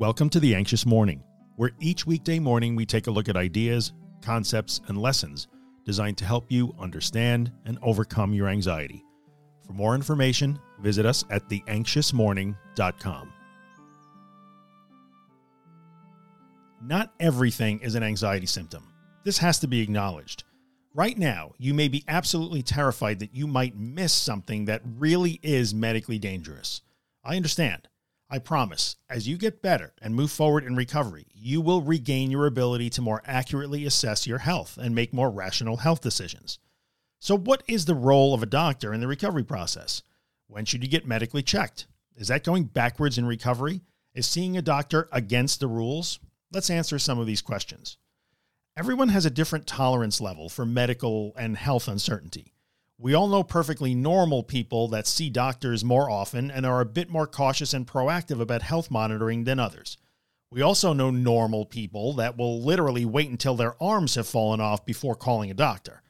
Welcome to The Anxious Morning, where each weekday morning we take a look at ideas, concepts, and lessons designed to help you understand and overcome your anxiety. For more information, visit us at theanxiousmorning.com. Not everything is an anxiety symptom. This has to be acknowledged. Right now, you may be absolutely terrified that you might miss something that really is medically dangerous. I understand. I promise, as you get better and move forward in recovery, you will regain your ability to more accurately assess your health and make more rational health decisions. So, what is the role of a doctor in the recovery process? When should you get medically checked? Is that going backwards in recovery? Is seeing a doctor against the rules? Let's answer some of these questions. Everyone has a different tolerance level for medical and health uncertainty. We all know perfectly normal people that see doctors more often and are a bit more cautious and proactive about health monitoring than others. We also know normal people that will literally wait until their arms have fallen off before calling a doctor.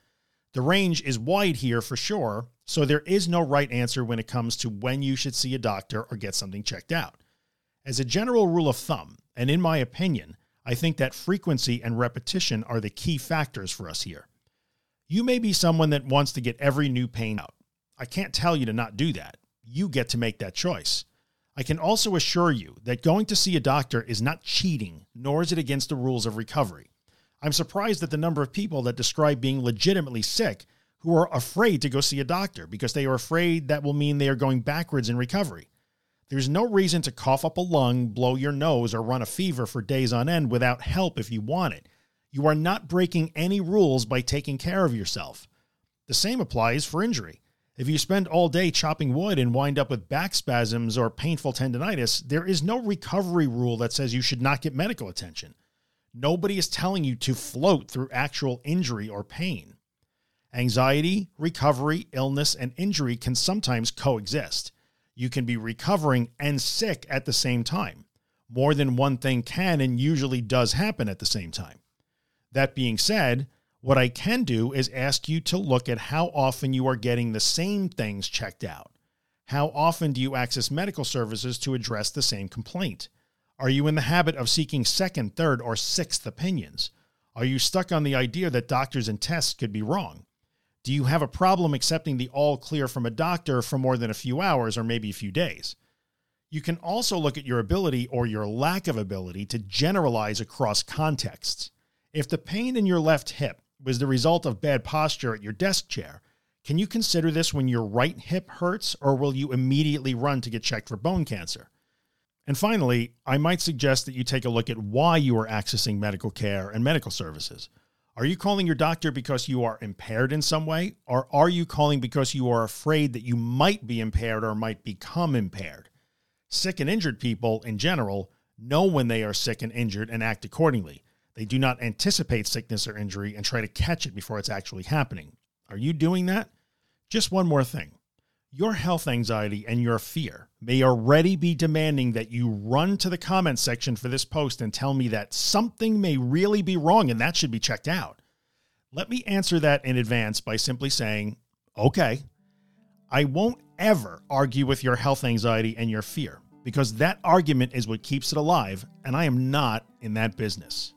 The range is wide here for sure, so there is no right answer when it comes to when you should see a doctor or get something checked out. As a general rule of thumb, and in my opinion, I think that frequency and repetition are the key factors for us here. You may be someone that wants to get every new pain out. I can't tell you to not do that. You get to make that choice. I can also assure you that going to see a doctor is not cheating, nor is it against the rules of recovery. I'm surprised at the number of people that describe being legitimately sick who are afraid to go see a doctor because they are afraid that will mean they are going backwards in recovery. There's no reason to cough up a lung, blow your nose, or run a fever for days on end without help if you want it. You are not breaking any rules by taking care of yourself. The same applies for injury. If you spend all day chopping wood and wind up with back spasms or painful tendonitis, there is no recovery rule that says you should not get medical attention. Nobody is telling you to float through actual injury or pain. Anxiety, recovery, illness, and injury can sometimes coexist. You can be recovering and sick at the same time. More than one thing can and usually does happen at the same time. That being said, what I can do is ask you to look at how often you are getting the same things checked out. How often do you access medical services to address the same complaint? Are you in the habit of seeking second, third, or sixth opinions? Are you stuck on the idea that doctors and tests could be wrong? Do you have a problem accepting the all clear from a doctor for more than a few hours or maybe a few days? You can also look at your ability or your lack of ability to generalize across contexts. If the pain in your left hip was the result of bad posture at your desk chair, can you consider this when your right hip hurts, or will you immediately run to get checked for bone cancer? And finally, I might suggest that you take a look at why you are accessing medical care and medical services. Are you calling your doctor because you are impaired in some way, or are you calling because you are afraid that you might be impaired or might become impaired? Sick and injured people, in general, know when they are sick and injured and act accordingly. They do not anticipate sickness or injury and try to catch it before it's actually happening. Are you doing that? Just one more thing. Your health anxiety and your fear may already be demanding that you run to the comment section for this post and tell me that something may really be wrong and that should be checked out. Let me answer that in advance by simply saying, okay, I won't ever argue with your health anxiety and your fear because that argument is what keeps it alive, and I am not in that business.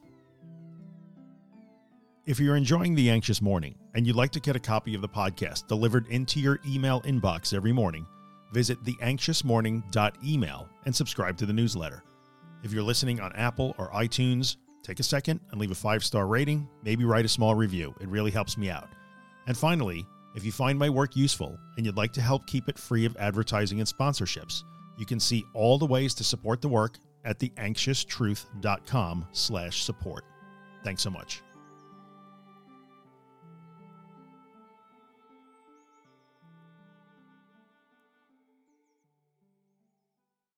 If you're enjoying The Anxious Morning and you'd like to get a copy of the podcast delivered into your email inbox every morning, visit theanxiousmorning.email and subscribe to the newsletter. If you're listening on Apple or iTunes, take a second and leave a five star rating, maybe write a small review. It really helps me out. And finally, if you find my work useful and you'd like to help keep it free of advertising and sponsorships, you can see all the ways to support the work at theanxioustruth.com slash support. Thanks so much.